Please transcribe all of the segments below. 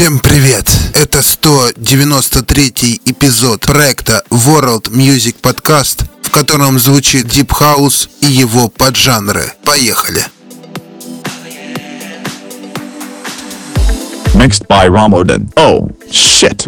Всем привет! Это 193 эпизод проекта World Music Podcast, в котором звучит Deep House и его поджанры. Поехали! Mixed by Ramodan. Oh, shit.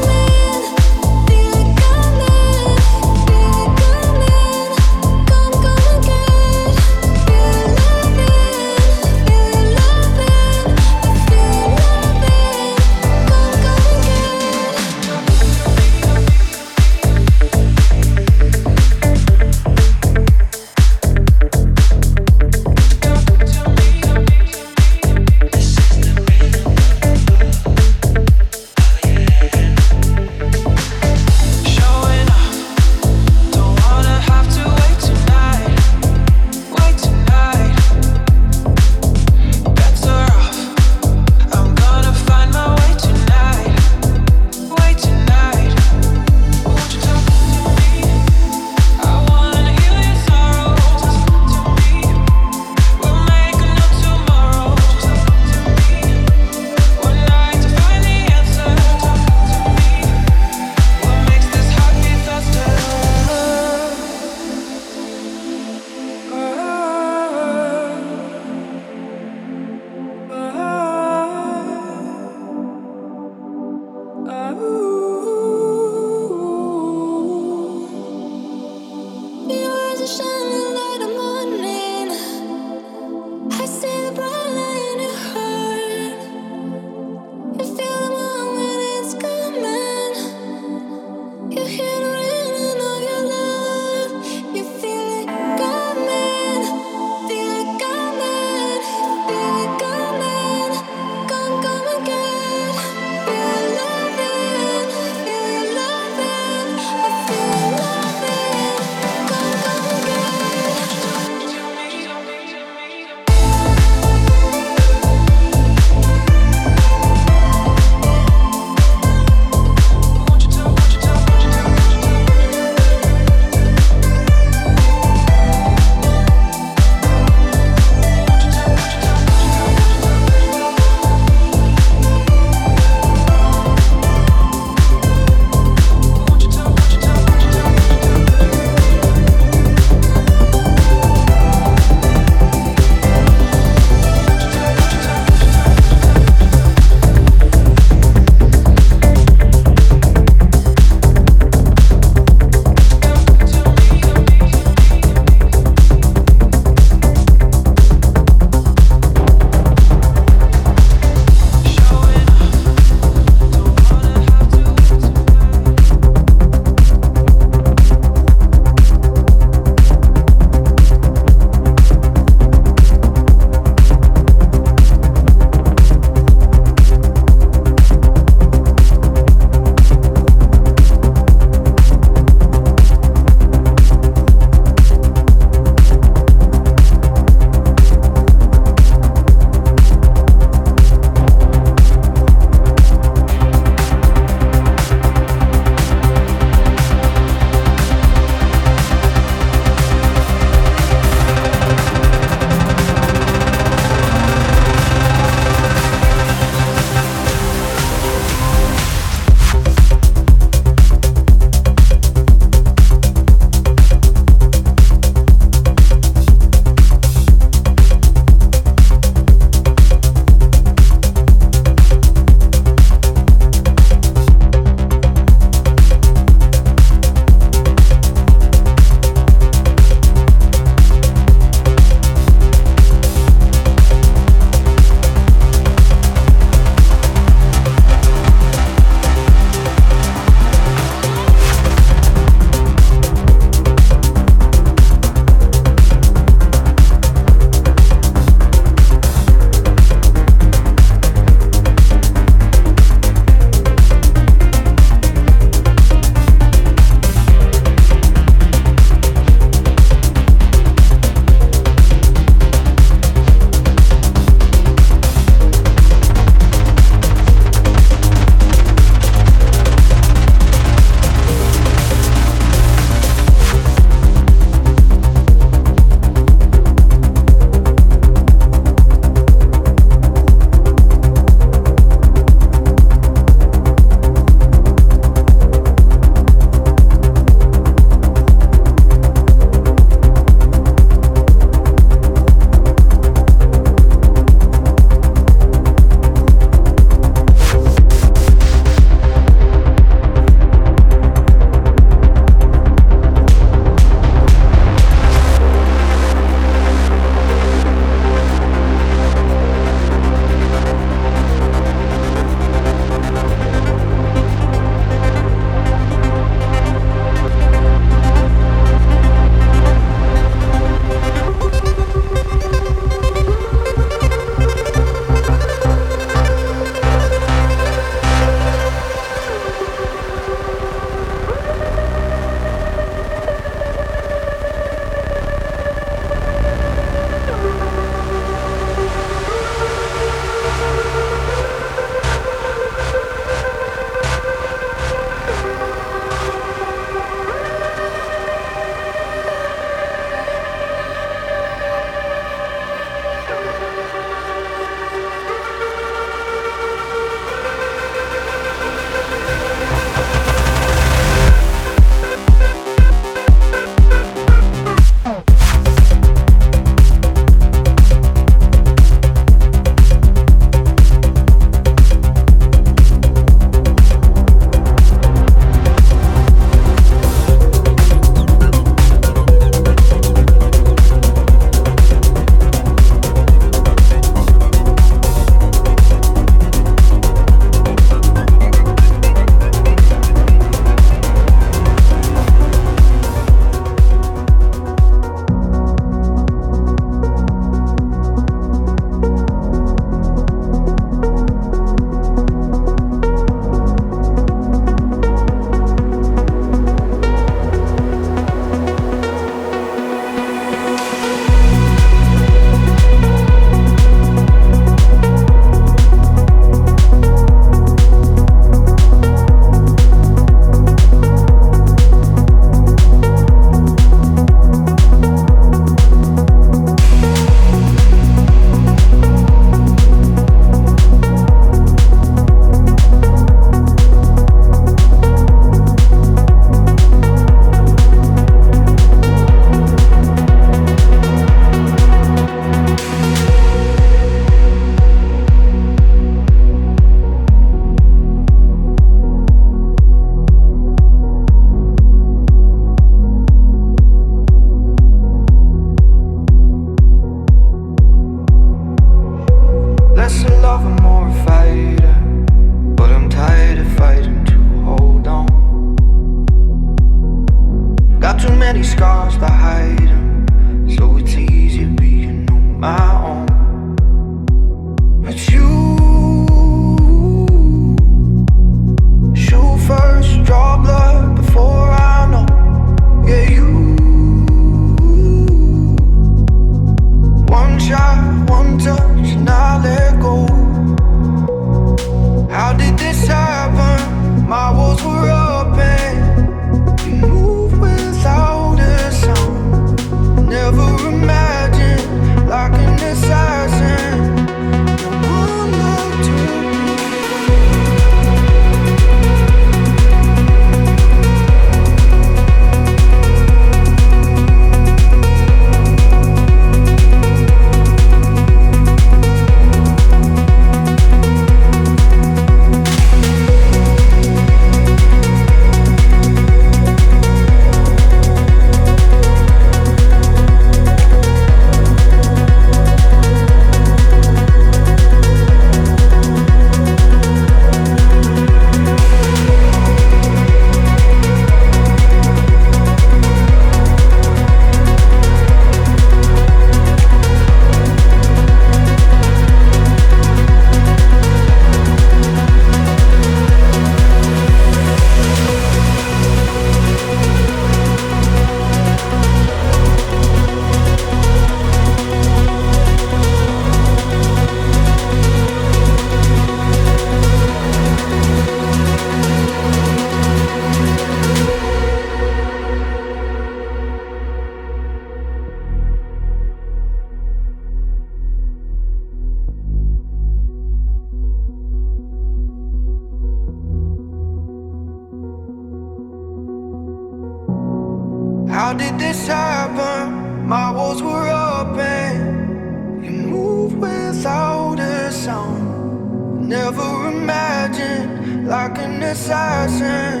this happen, my walls were open. You moved without a sound. Never imagined, like an assassin.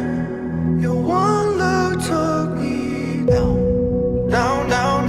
Your one look took me down, down, down.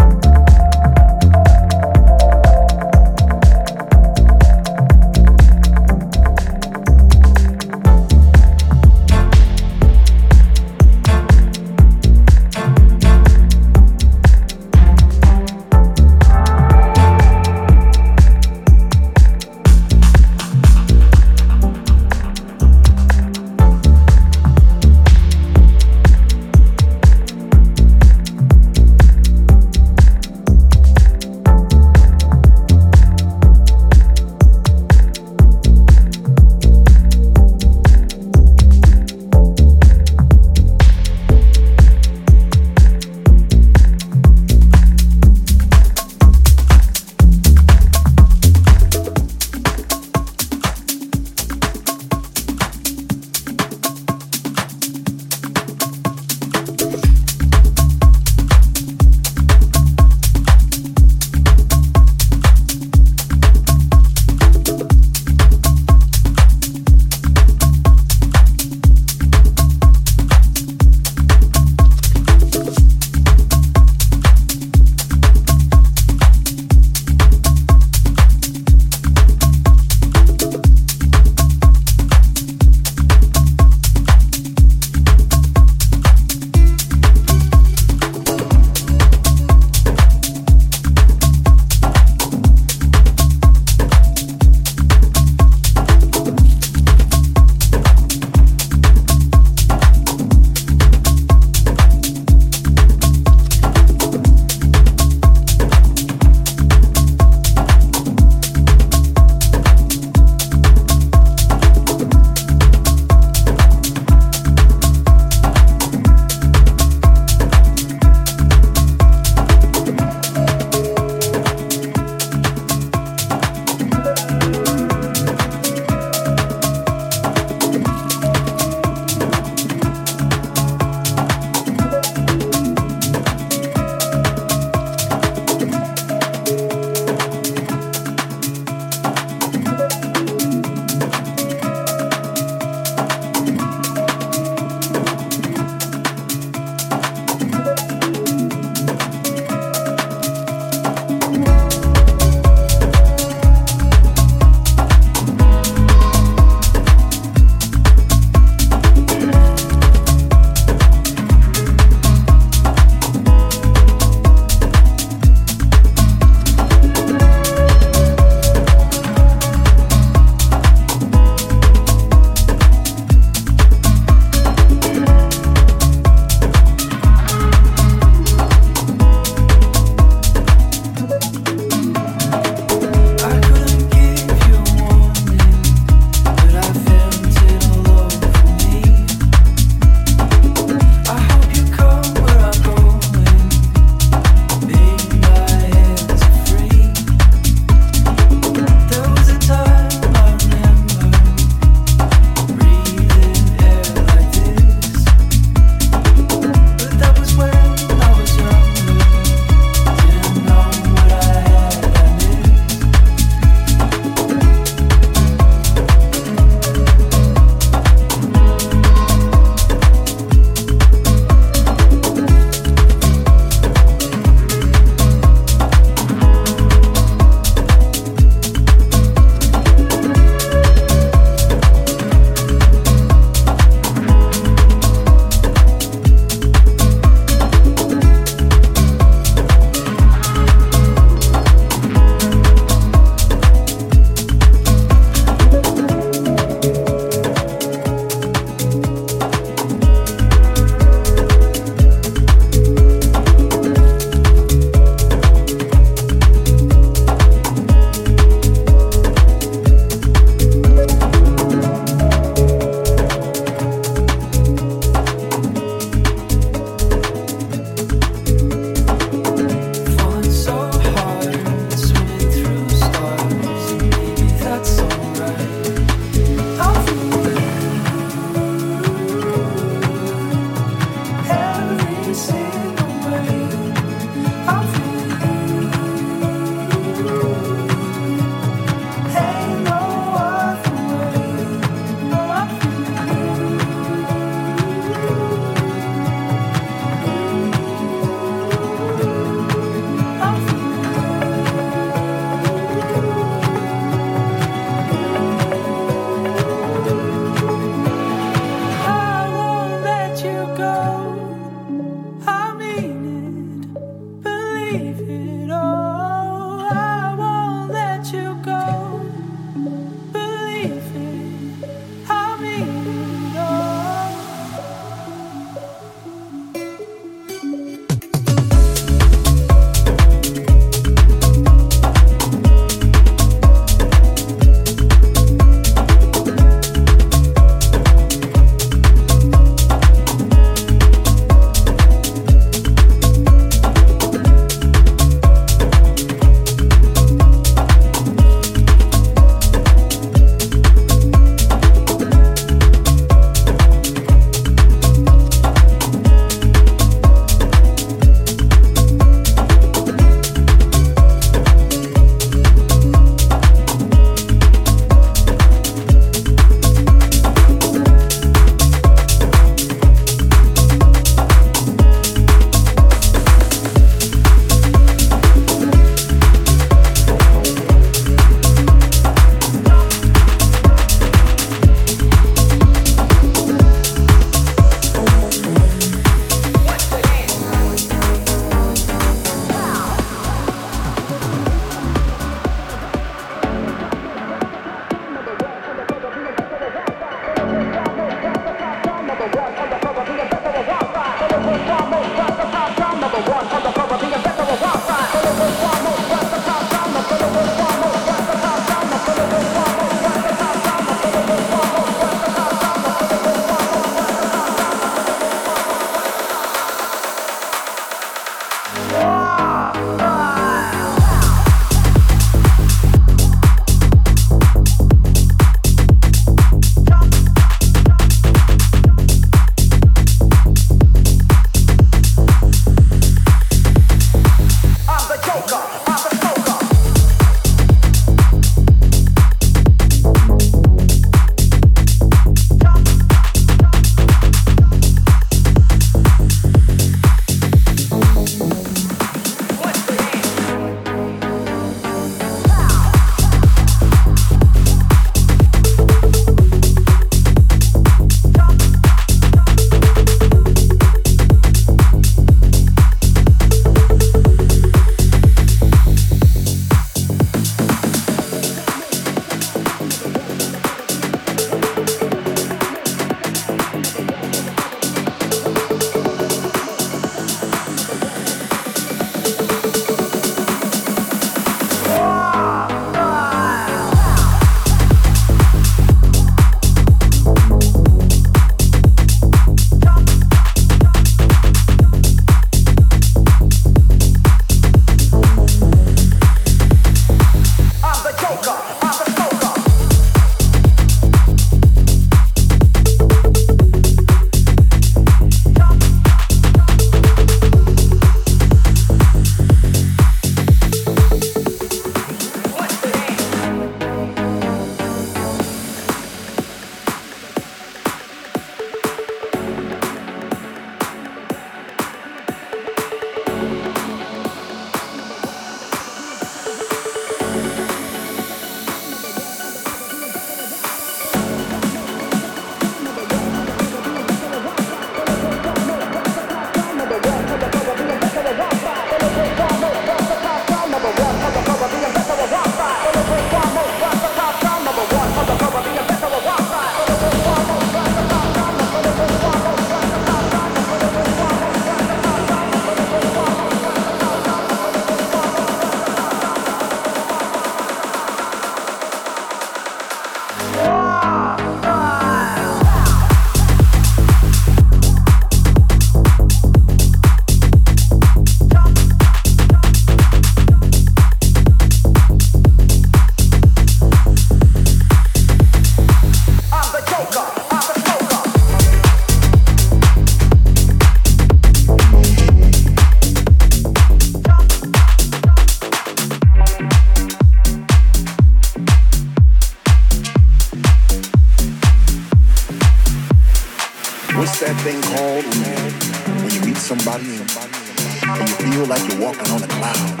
walking on a cloud.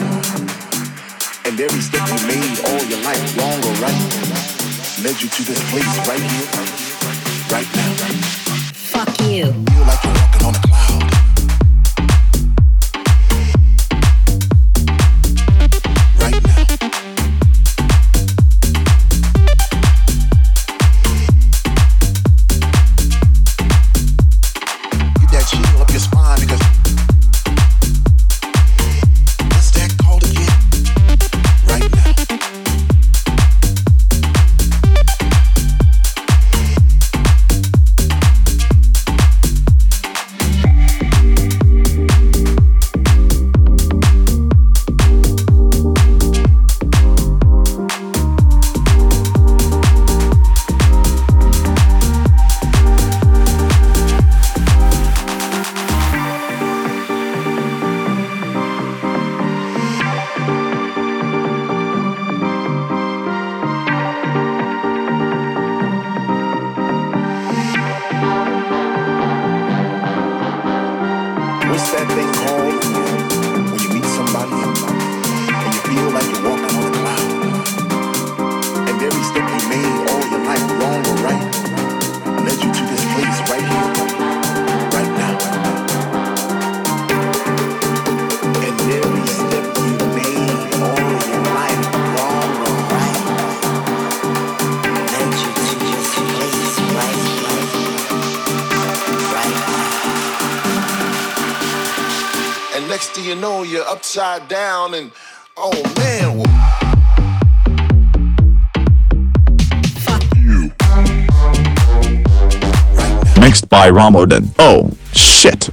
And every step you made all your life, long or right, led you to this place right here, right now. Fuck you. upside down and oh man. Fuck you. Mixed by Ramadan. Oh, shit.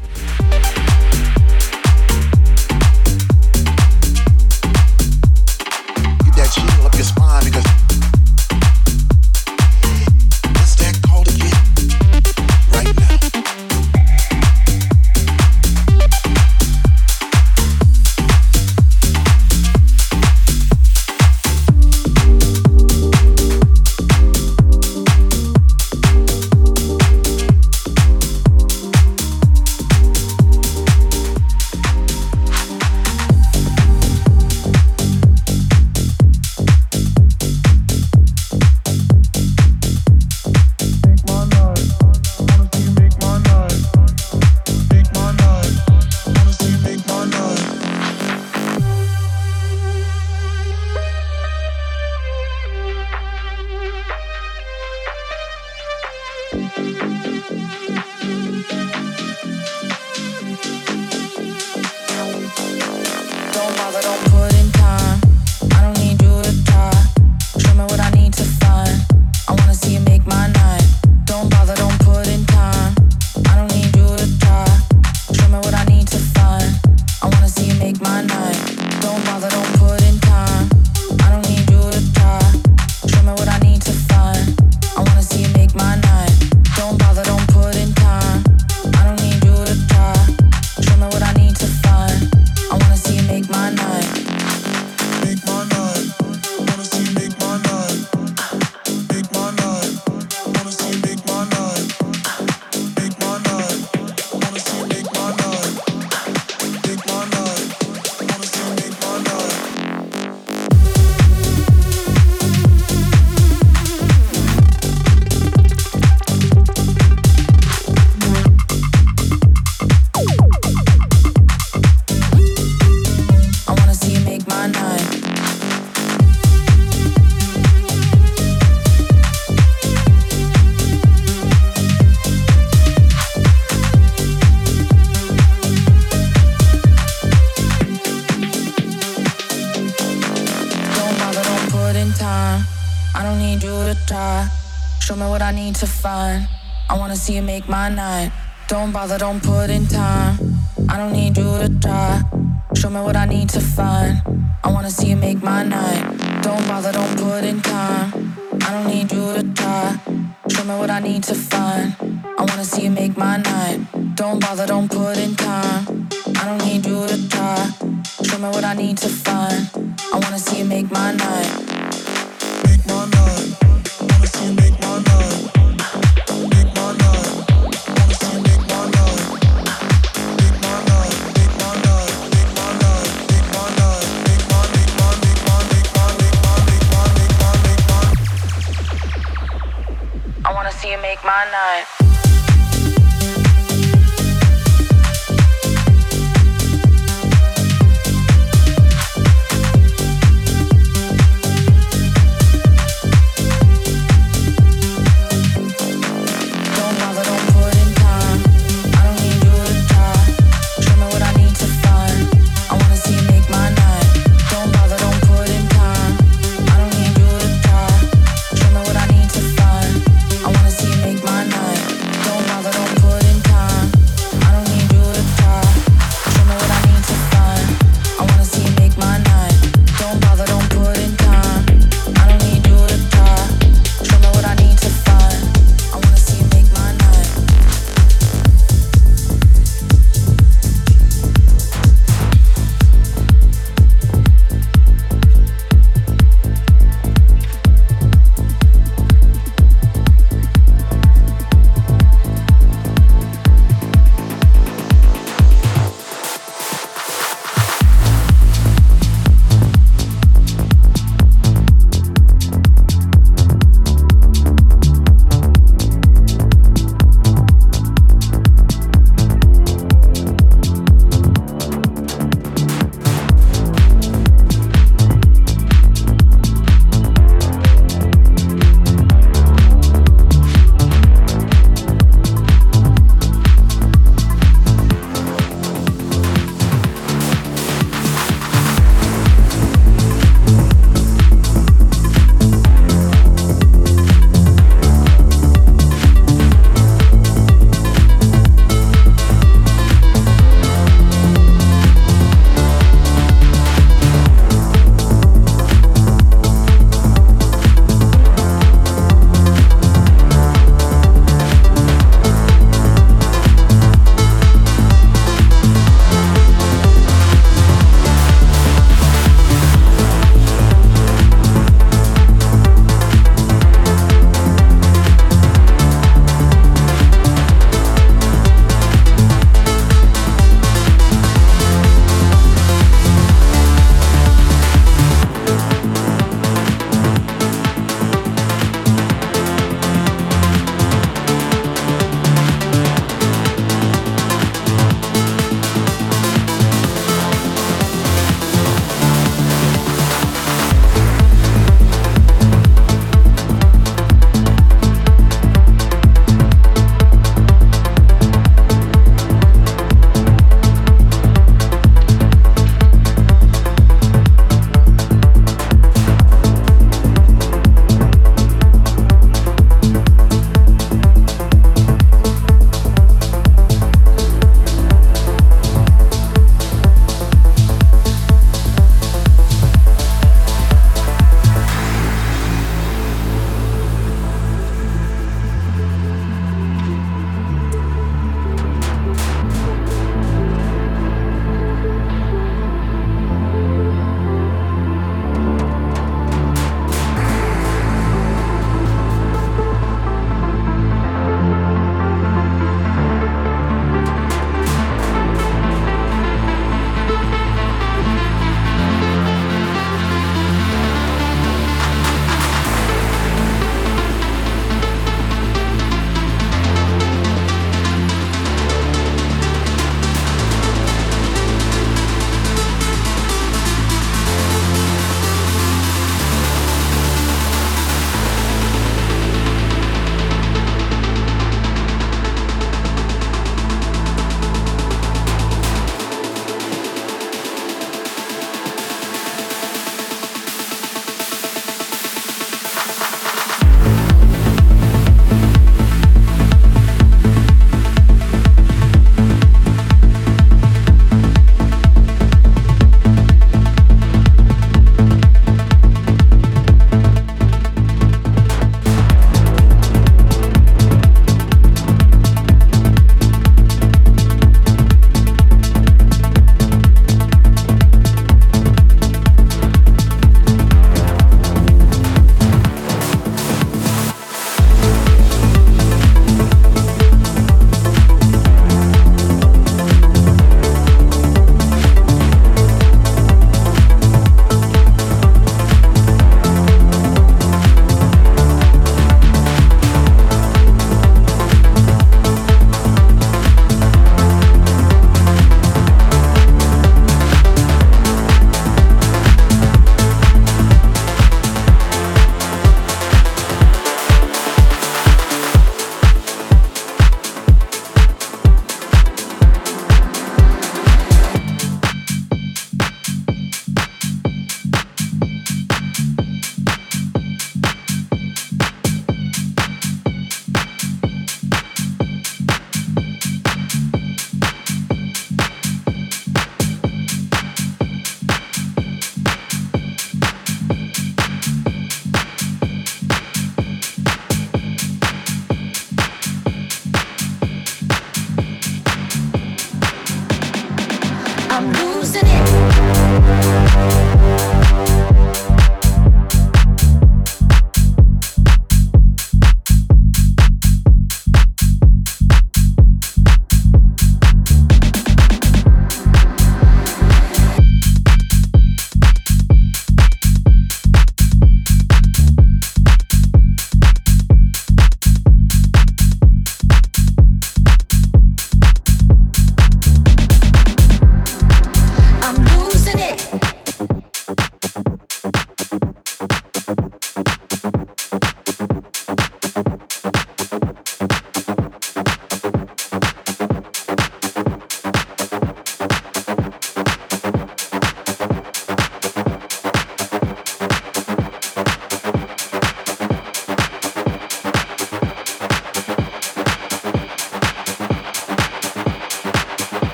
see you make my night. Don't bother, don't put in time. I don't need you to try. Show me what I need to find. I wanna see you make my night. Don't bother, don't put in time. I don't need you to try. Show me what I need to find. I wanna see you make my night. Don't bother, don't put in time. I don't need you to try. Show me what I need to find. I wanna see you make my night. Make my night.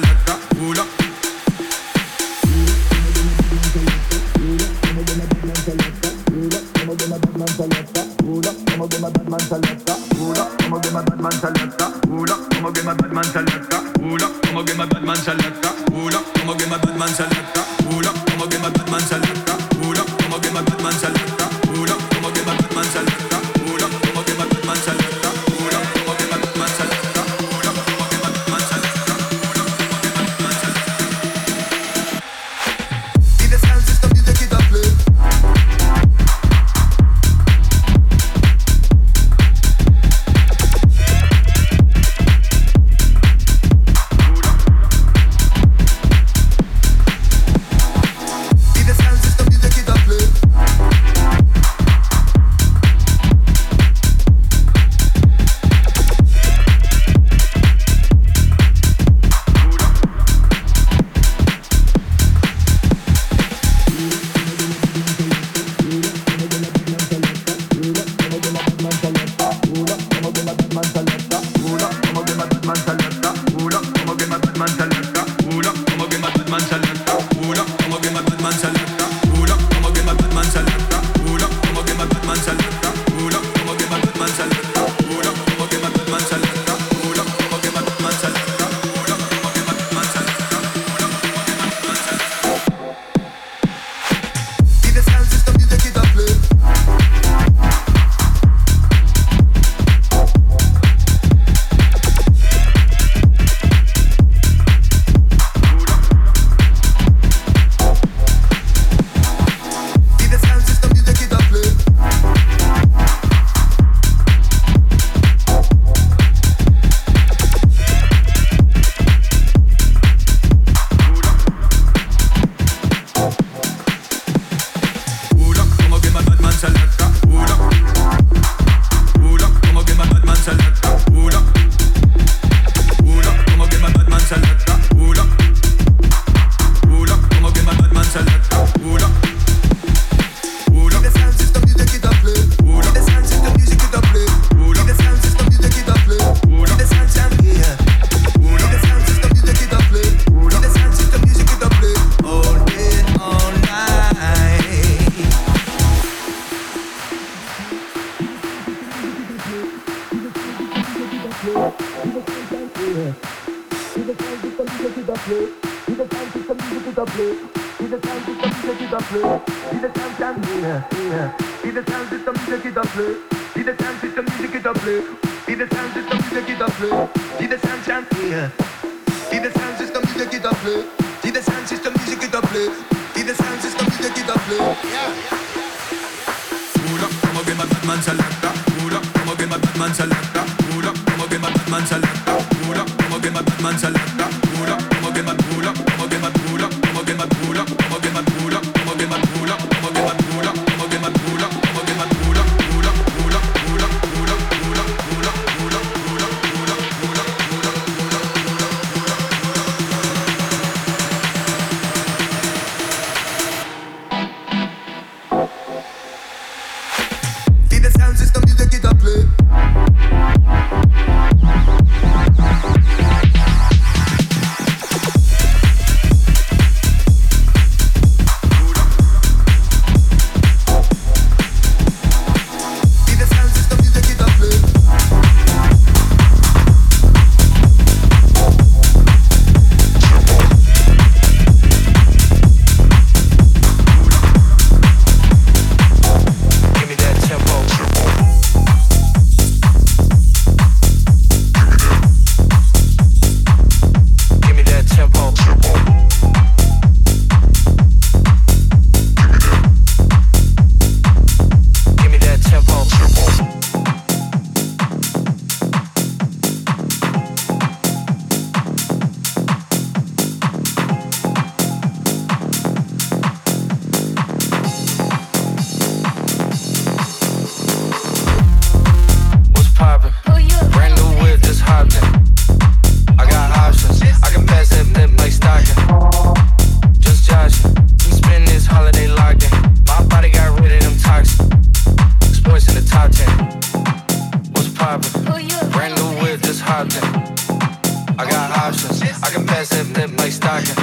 paleta pura. Como que my Batman se alerta, como que my Batman se alerta, como que my Batman se alerta. Whip, just hopped in. I got options. I can pass that lip like stocking.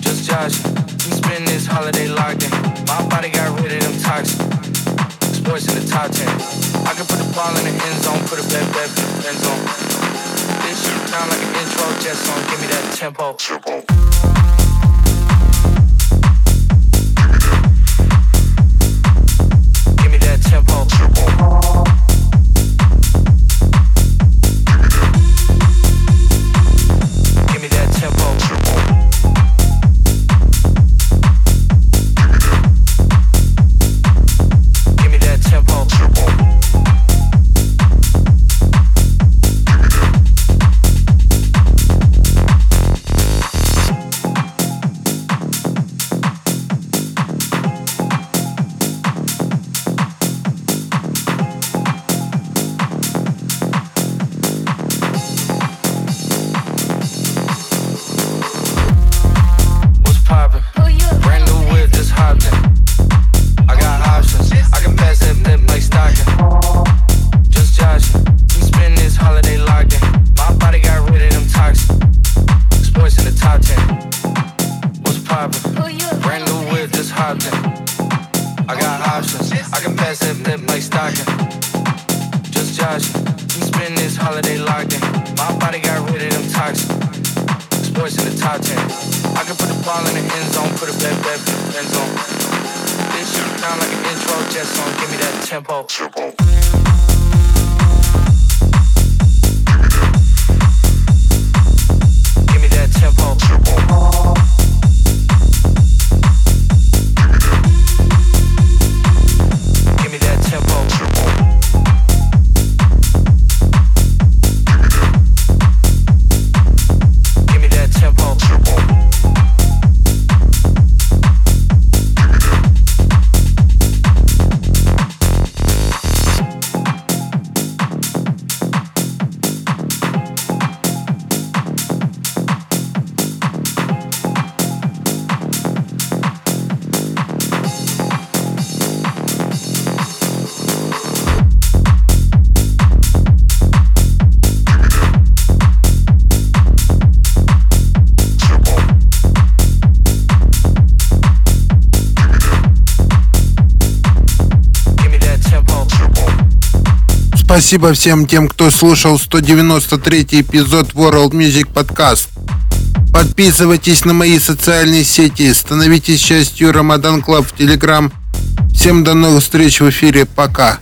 Just joshing. We spend this holiday locked in. My body got rid of them toxins. Sports in the top ten. I can put the ball in the end zone, put a bad bad in the end zone. This shit sound like an intro jet song. Give me that tempo. Give me that tempo. Ball in the end zone, put a bad in end zone. This shit sound like an intro jet song. Give me that tempo. Give me that tempo. Give Спасибо всем тем, кто слушал 193 эпизод World Music Podcast. Подписывайтесь на мои социальные сети, становитесь частью Рамадан Клаб в Телеграм. Всем до новых встреч в эфире. Пока.